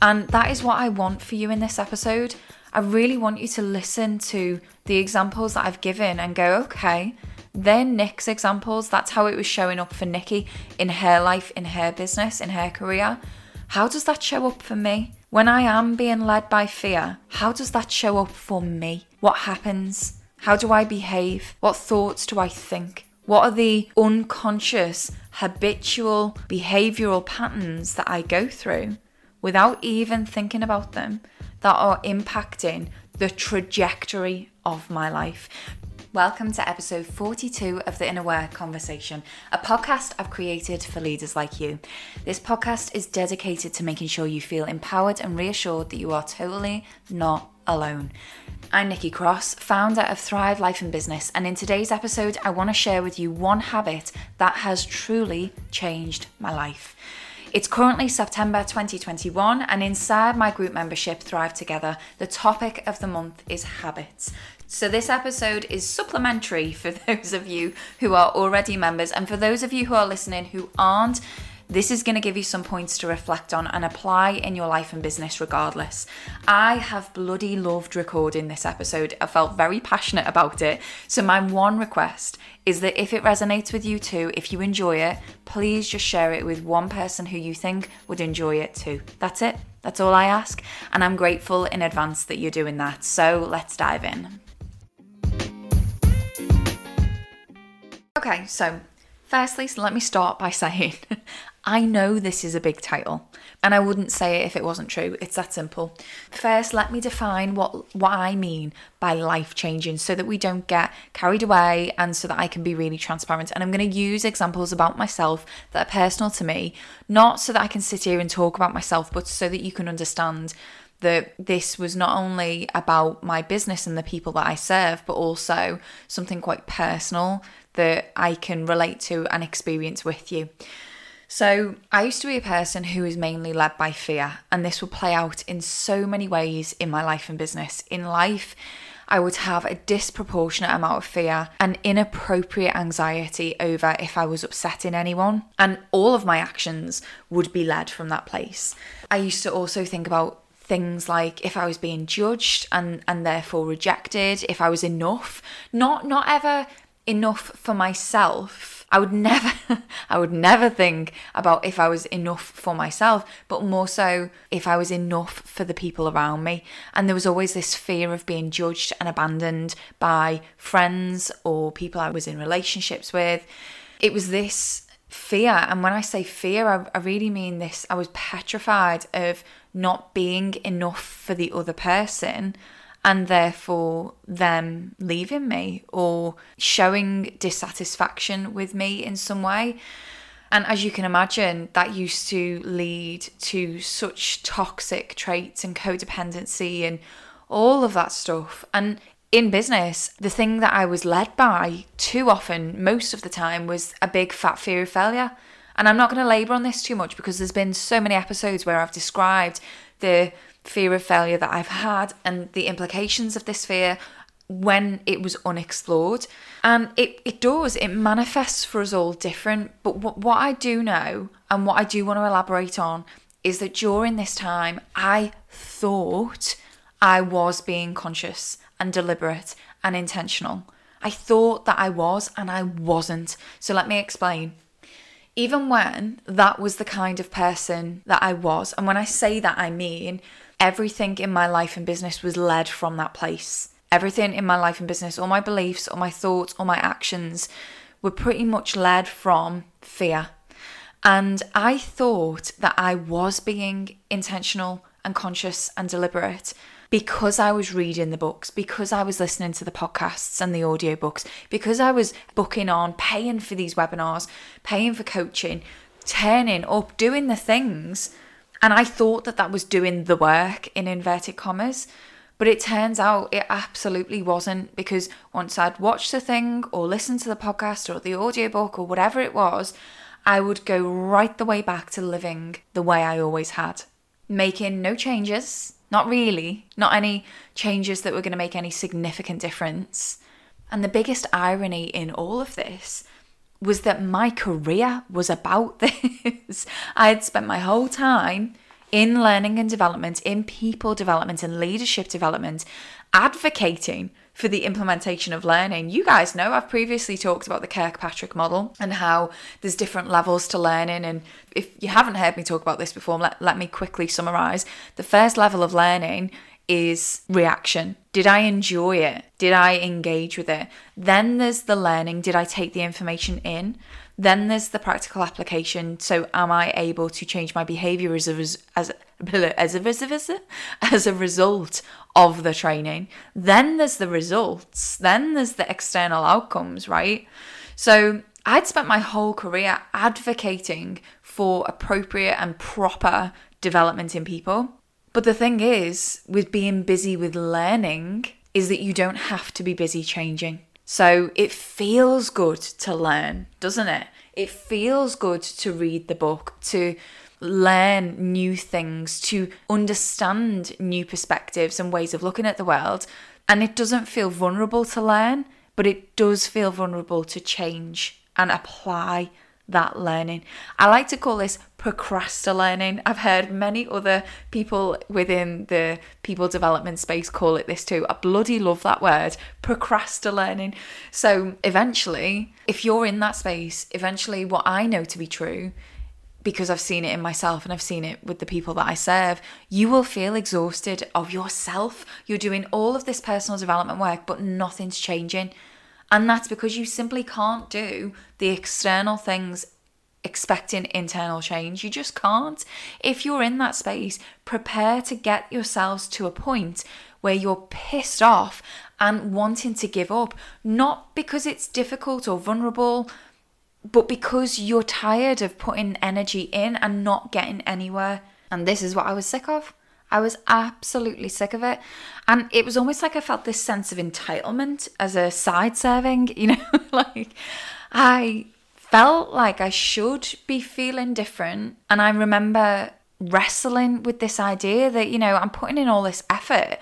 And that is what I want for you in this episode. I really want you to listen to the examples that I've given and go, okay, they're Nik's examples. That's how it was showing up for Nikki in her life, in her business, in her career. How does that show up for me? When I am being led by fear, how does that show up for me? What happens? How do I behave? What thoughts do I think? What are the unconscious, habitual behavioral patterns that I go through without even thinking about them that are impacting the trajectory of my life? Welcome to episode 42 of the Inner Work Conversation, a podcast I've created for leaders like you. This podcast is dedicated to making sure you feel empowered and reassured that you are totally not alone. I'm Nikki Cross, founder of Thrive Life and Business, and in today's episode, I want to share with you one habit that has truly changed my life. It's currently September 2021, and inside my group membership, Thrive Together, the topic of the month is habits. So, this episode is supplementary for those of you who are already members, and for those of you who are listening who aren't. This is going to give you some points to reflect on and apply in your life and business regardless. I have bloody loved recording this episode. I felt very passionate about it. So, my one request is that if it resonates with you too, if you enjoy it, please just share it with one person who you think would enjoy it too. That's it. That's all I ask. And I'm grateful in advance that you're doing that. So, let's dive in. Okay, so firstly, so let me start by saying I know this is a big title, and I wouldn't say it if it wasn't true. It's that simple. First, let me define what what I mean by life changing so that we don't get carried away and so that I can be really transparent. And I'm going to use examples about myself that are personal to me, not so that I can sit here and talk about myself, but so that you can understand that this was not only about my business and the people that I serve, but also something quite personal that I can relate to and experience with you. So, I used to be a person who is mainly led by fear, and this would play out in so many ways in my life and business. In life, I would have a disproportionate amount of fear and inappropriate anxiety over if I was upsetting anyone, and all of my actions would be led from that place. I used to also think about things like if I was being judged and and therefore rejected, if I was enough, not not ever enough for myself. I would never I would never think about if I was enough for myself, but more so if I was enough for the people around me. And there was always this fear of being judged and abandoned by friends or people I was in relationships with. It was this fear. And when I say fear, I, I, really mean this. I was petrified of not being enough for the other person and therefore them leaving me or showing dissatisfaction with me in some way. And as you can imagine, that used to lead to such toxic traits and codependency and all of that stuff. And in business, the thing that I was led by too often, most of the time, was a big fat fear of failure. And I'm not going to labour on this too much because there's been so many episodes where I've described the fear of failure that I've had and the implications of this fear when it was unexplored. And it, it does, it manifests for us all different. But what, what I do know and what I do want to elaborate on is that during this time, I thought I was being conscious and deliberate and intentional. I thought that I was, and I wasn't. So let me explain even when that was the kind of person that I was, and when I say that, I mean everything in my life and business was led from that place. Everything in my life and business, all my beliefs, all my thoughts, all my actions were pretty much led from fear. And I thought that I was being intentional and conscious and deliberate because I was reading the books, because I was listening to the podcasts and the audiobooks, because I was booking on, paying for these webinars, paying for coaching, turning up, doing the things. And I thought that that was doing the work in inverted commas. But it turns out it absolutely wasn't because once I'd watched the thing or listened to the podcast or the audiobook or whatever it was, I would go right the way back to living the way I always had, making no changes, not really. Not any changes that were going to make any significant difference. And the biggest irony in all of this was that my career was about this. I had spent my whole time in learning and development, in people development and leadership development, advocating for the implementation of learning. You guys know I've previously talked about the Kirkpatrick model and how there's different levels to learning. And if you haven't heard me talk about this before, let, let me quickly summarize. The first level of learning is reaction. Did I enjoy it? Did I engage with it? Then there's the learning. Did I take the information in? Then there's the practical application. So am I able to change my behavior as a res- as as a as a result of the training? Then there's the results. Then there's the external outcomes, right? So I'd spent my whole career advocating for appropriate and proper development in people. But the thing is, with being busy with learning, is that you don't have to be busy changing. So it feels good to learn, doesn't it? It feels good to read the book, to learn new things, to understand new perspectives and ways of looking at the world. And it doesn't feel vulnerable to learn, but it does feel vulnerable to change and apply that learning. I like to call this procrastinating. I've heard many other people within the people development space call it this too. I bloody love that word, procrastinating. So eventually, if you're in that space, eventually what I know to be true because I've seen it in myself and I've seen it with the people that I serve, you will feel exhausted of yourself. You're doing all of this personal development work, but nothing's changing. And that's because you simply can't do the external things expecting internal change. You just can't. If you're in that space, prepare to get yourselves to a point where you're pissed off and wanting to give up, not because it's difficult or vulnerable, but because you're tired of putting energy in and not getting anywhere. And this is what I was sick of. I was absolutely sick of it. And it was almost like I felt this sense of entitlement as a side serving, you know, like I felt like I should be feeling different. And I remember wrestling with this idea that, you know, I'm putting in all this effort.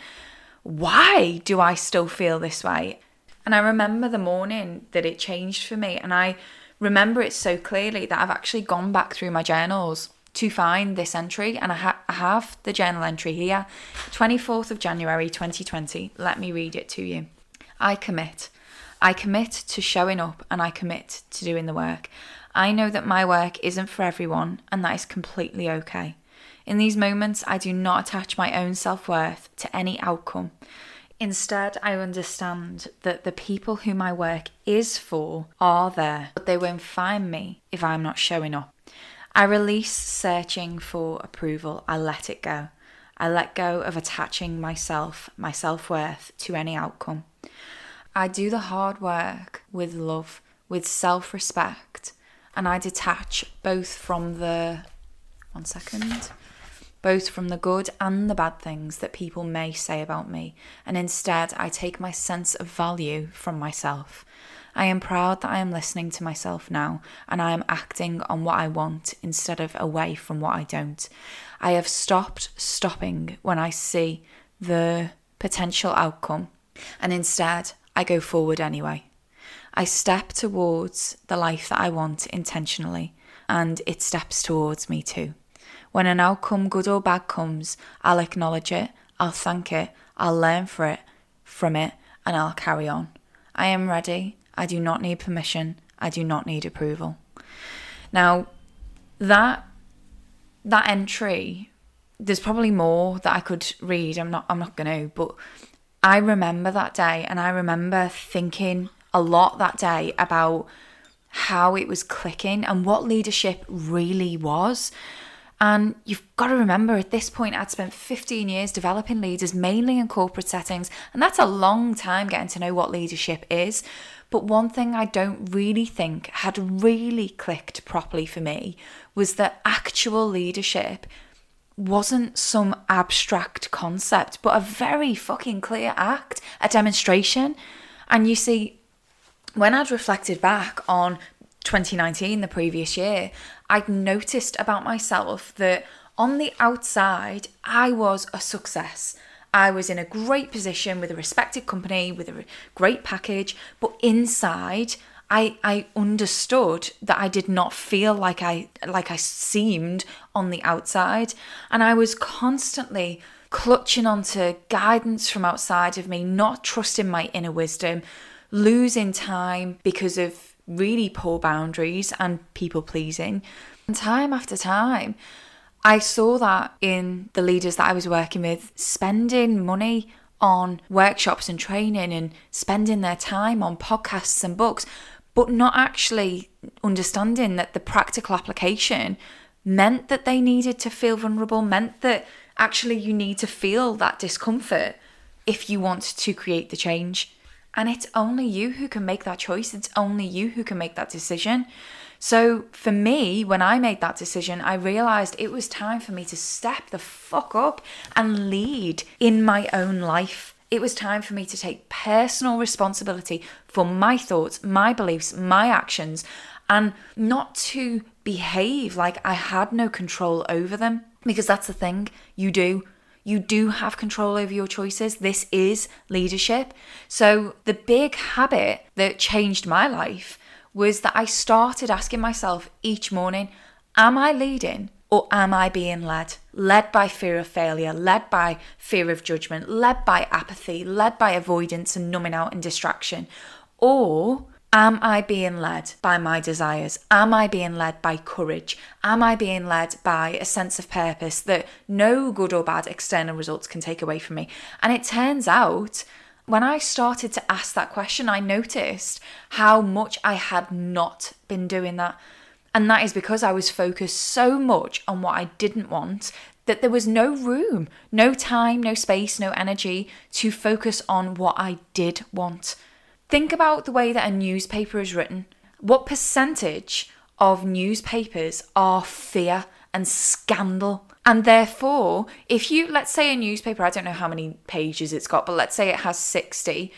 Why do I still feel this way? And I remember the morning that it changed for me. And I remember it so clearly that I've actually gone back through my journals to find this entry, and I, ha- I have the journal entry here 24th of January 2020. Let me read it to you. I commit. I commit to showing up and I commit to doing the work. I know that my work isn't for everyone, and that is completely okay. In these moments, I do not attach my own self worth to any outcome. Instead, I understand that the people who my work is for are there, but they won't find me if I'm not showing up. I release searching for approval. I let it go. I let go of attaching myself, my self worth, to any outcome. I do the hard work with love, with self respect, and I detach both from the. One second. Both from the good and the bad things that people may say about me, and instead I take my sense of value from myself. I am proud that I am listening to myself now and I am acting on what I want instead of away from what I don't. I have stopped stopping when I see the potential outcome and instead I go forward anyway. I step towards the life that I want intentionally and it steps towards me too. When an outcome, good or bad, comes, I'll acknowledge it, I'll thank it, I'll learn for it, from it, and I'll carry on. I am ready. I do not need permission. I do not need approval. Now, that that entry, there's probably more that I could read. I'm not I'm not going to, but I remember that day and I remember thinking a lot that day about how it was clicking and what leadership really was. And you've got to remember at this point, I'd spent 15 years developing leaders, mainly in corporate settings. And that's a long time getting to know what leadership is. But one thing I don't really think had really clicked properly for me was that actual leadership wasn't some abstract concept, but a very fucking clear act, a demonstration. And you see, when I'd reflected back on 2019, the previous year, I'd noticed about myself that on the outside, I was a success. I was in a great position with a respected company, with a great package, but inside, I I understood that I did not feel like I like I seemed on the outside and I was constantly clutching onto guidance from outside of me, not trusting my inner wisdom, losing time because of really poor boundaries and people pleasing. And time after time, I saw that in the leaders that I was working with spending money on workshops and training and spending their time on podcasts and books, but not actually understanding that the practical application meant that they needed to feel vulnerable, meant that actually you need to feel that discomfort if you want to create the change. And it's only you who can make that choice. It's only you who can make that decision. So for me, when I made that decision, I realized it was time for me to step the fuck up and lead in my own life. It was time for me to take personal responsibility for my thoughts, my beliefs, my actions, and not to behave like I had no control over them. Because that's the thing, you do. You do have control over your choices. This is leadership. So, the big habit that changed my life was that I started asking myself each morning, Am I leading or am I being led? Led by fear of failure, led by fear of judgment, led by apathy, led by avoidance and numbing out and distraction? Or Am I being led by my desires? Am I being led by courage? Am I being led by a sense of purpose that no good or bad external results can take away from me? And it turns out, when I started to ask that question, I noticed how much I had not been doing that. And that is because I was focused so much on what I didn't want that there was no room, no time, no space, no energy to focus on what I did want. Think about the way that a newspaper is written. What percentage of newspapers are fear and scandal? And therefore, if you, let's say a newspaper, I don't know how many pages it's got, but let's say it has 60,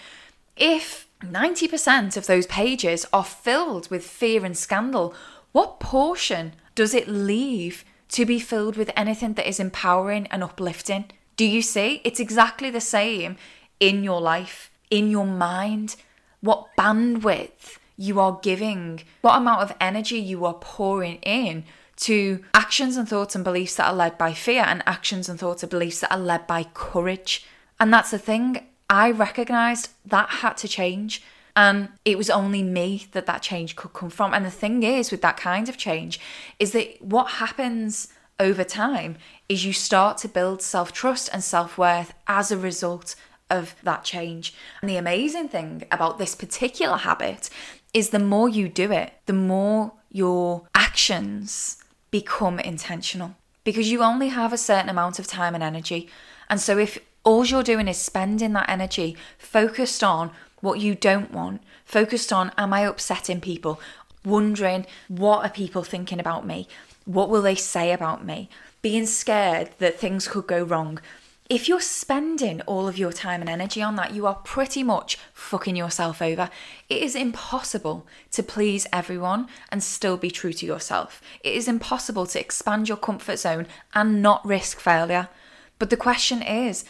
if 90% of those pages are filled with fear and scandal, what portion does it leave to be filled with anything that is empowering and uplifting? Do you see? It's exactly the same in your life, in your mind what bandwidth you are giving, what amount of energy you are pouring in to actions and thoughts and beliefs that are led by fear and actions and thoughts and beliefs that are led by courage. And that's the thing, I recognized that had to change. And it was only me that that change could come from. And the thing is, with that kind of change, is that what happens over time is you start to build self trust and self worth as a result of that change. And the amazing thing about this particular habit is the more you do it, the more your actions become intentional because you only have a certain amount of time and energy. And so if all you're doing is spending that energy focused on what you don't want, focused on, am I upsetting people? Wondering, what are people thinking about me? What will they say about me? Being scared that things could go wrong, if you're spending all of your time and energy on that, you are pretty much fucking yourself over. It is impossible to please everyone and still be true to yourself. It is impossible to expand your comfort zone and not risk failure. But the question is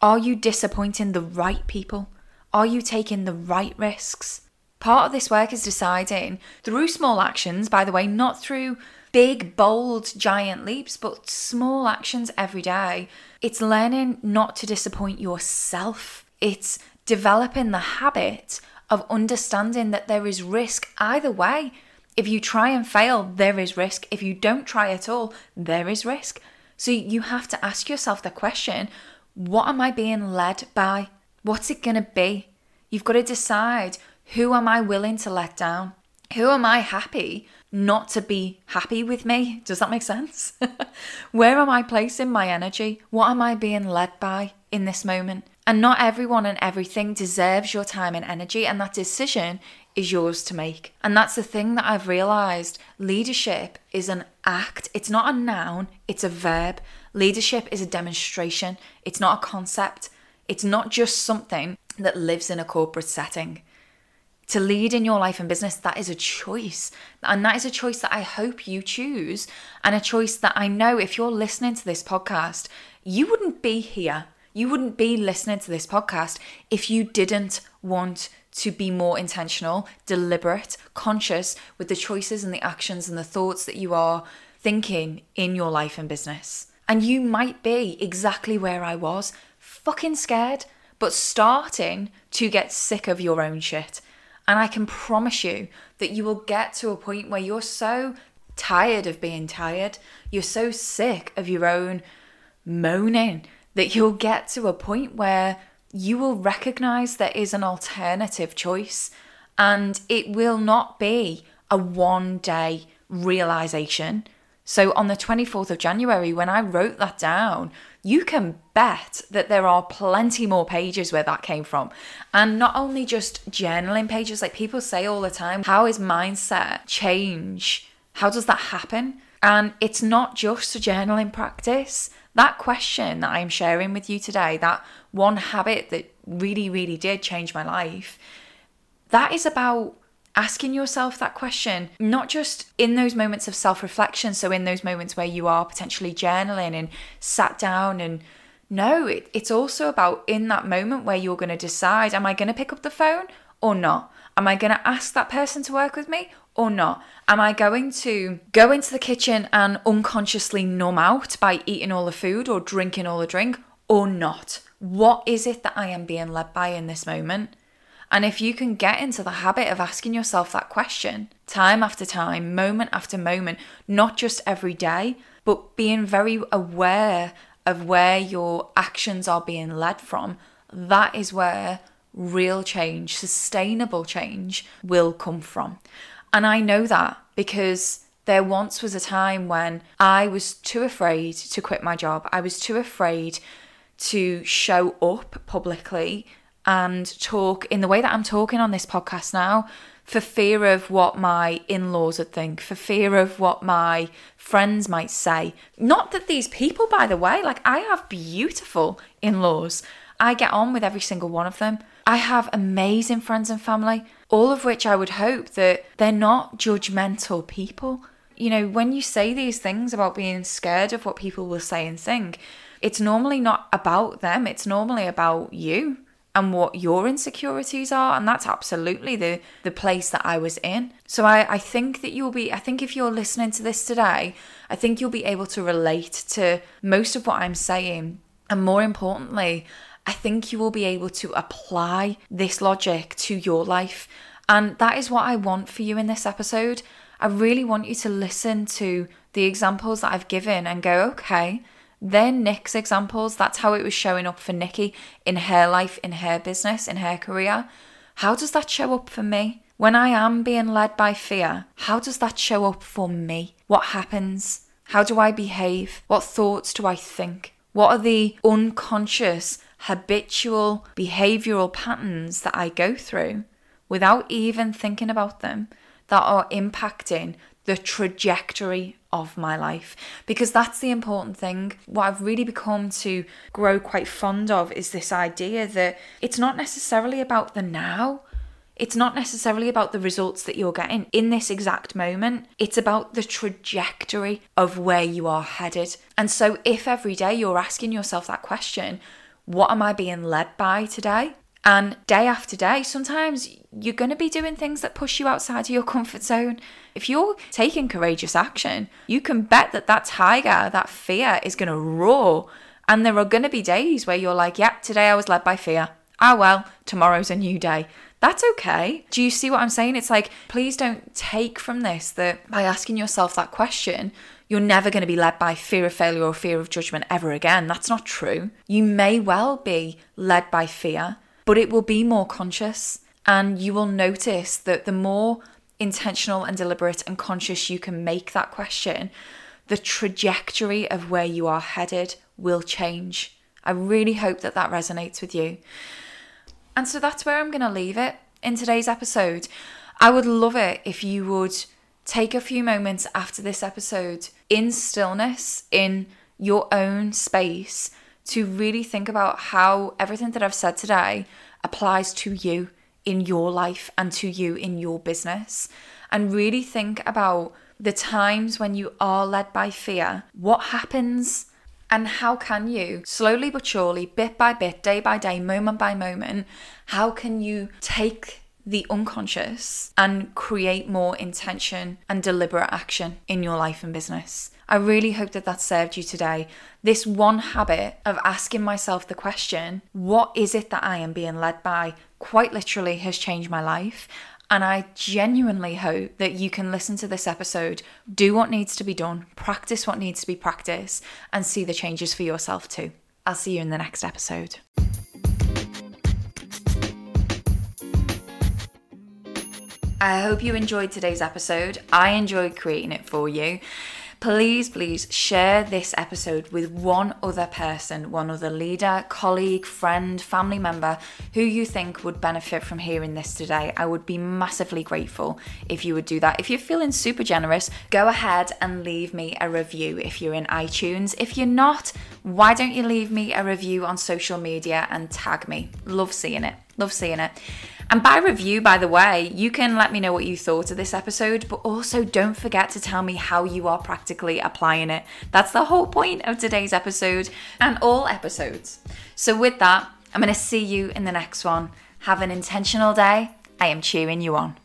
are you disappointing the right people? Are you taking the right risks? Part of this work is deciding through small actions, by the way, not through big, bold, giant leaps, but small actions every day. It's learning not to disappoint yourself. It's developing the habit of understanding that there is risk either way. If you try and fail, there is risk. If you don't try at all, there is risk. So you have to ask yourself the question what am I being led by? What's it going to be? You've got to decide who am I willing to let down? Who am I happy not to be happy with me. Does that make sense? Where am I placing my energy? What am I being led by in this moment? And not everyone and everything deserves your time and energy, and that decision is yours to make. And that's the thing that I've realized leadership is an act, it's not a noun, it's a verb. Leadership is a demonstration, it's not a concept, it's not just something that lives in a corporate setting to lead in your life and business, that is a choice. And that is a choice that I hope you choose. And a choice that I know if you're listening to this podcast, you wouldn't be here. You wouldn't be listening to this podcast if you didn't want to be more intentional, deliberate, conscious with the choices and the actions and the thoughts that you are thinking in your life and business. And you might be exactly where I was, fucking scared, but starting to get sick of your own shit. And I can promise you that you will get to a point where you're so tired of being tired, you're so sick of your own moaning that you'll get to a point where you will recognize there is an alternative choice and it will not be a one day realization. So on the 24th of January, when I wrote that down, you can bet that there are plenty more pages where that came from. And not only just journaling pages, like people say all the time, how is mindset change? How does that happen? And it's not just a journaling practice. That question that I'm sharing with you today, that one habit that really, really did change my life, that is about asking yourself that question, not just in those moments of self reflection. So, in those moments where you are potentially journaling and sat down and no, it, it's also about in that moment where you're going to decide, am I going to pick up the phone or not? Am I going to ask that person to work with me or not? Am I going to go into the kitchen and unconsciously numb out by eating all the food or drinking all the drink or not? What is it that I am being led by in this moment? And if you can get into the habit of asking yourself that question time after time, moment after moment, not just every day, but being very aware of where your actions are being led from, that is where real change, sustainable change will come from. And I know that because there once was a time when I was too afraid to quit my job. I was too afraid to show up publicly and talk in the way that I'm talking on this podcast now for fear of what my in laws would think, for fear of what my friends might say. Not that these people, by the way, like I have beautiful in laws. I get on with every single one of them. I have amazing friends and family, all of which I would hope that they're not judgmental people. You know, when you say these things about being scared of what people will say and think, it's normally not about them, it's normally about you and what your insecurities are and that's absolutely the the place that I was in. So I I think that you'll be I think if you're listening to this today I think you'll be able to relate to most of what I'm saying. And more importantly I think you will be able to apply this logic to your life. And that is what I want for you in this episode. I really want you to listen to the examples that I've given and go okay they're Nik's examples. That's how it was showing up for Nikki in her life, in her business, in her career. How does that show up for me? When I am being led by fear, how does that show up for me? What happens? How do I behave? What thoughts do I think? What are the unconscious, habitual behavioral patterns that I go through without even thinking about them that are impacting the trajectory of my life because that's the important thing. What I've really become to grow quite fond of is this idea that it's not necessarily about the now. It's not necessarily about the results that you're getting in this exact moment. It's about the trajectory of where you are headed. And so, if every day you're asking yourself that question, what am I being led by today? And day after day, sometimes you're going to be doing things that push you outside of your comfort zone. If you're taking courageous action, you can bet that that tiger, that fear is going to roar. And there are going to be days where you're like, yep, yeah, today I was led by fear. Ah, well, tomorrow's a new day. That's okay. Do you see what I'm saying? It's like, please don't take from this that by asking yourself that question, you're never going to be led by fear of failure or fear of judgment ever again. That's not true. You may well be led by fear, but it will be more conscious. And you will notice that the more intentional and deliberate and conscious you can make that question, the trajectory of where you are headed will change. I really hope that that resonates with you. And so that's where I'm going to leave it in today's episode. I would love it if you would take a few moments after this episode in stillness, in your own space, to really think about how everything that I've said today applies to you in your life and to you in your business. And really think about the times when you are led by fear. What happens? And how can you, slowly but surely, bit by bit, day by day, moment by moment, how can you take the unconscious and create more intention and deliberate action in your life and business? I really hope that that served you today. This one habit of asking myself the question, what is it that I am being led by, quite literally has changed my life. And I genuinely hope that you can listen to this episode, do what needs to be done, practice what needs to be practiced, and see the changes for yourself too. I'll see you in the next episode. I hope you enjoyed today's episode. I enjoyed creating it for you please, please share this episode with one other person, one other leader, colleague, friend, family member who you think would benefit from hearing this today. I would be massively grateful if you would do that. If you're feeling super generous, go ahead and leave me a review if you're in iTunes. If you're not, why don't you leave me a review on social media and tag me? Love seeing it. Love seeing it. And by review, by the way, you can let me know what you thought of this episode, but also don't forget to tell me how you are practically applying it. That's the whole point of today's episode and all episodes. So, with that, I'm going to see you in the next one. Have an intentional day. I am cheering you on.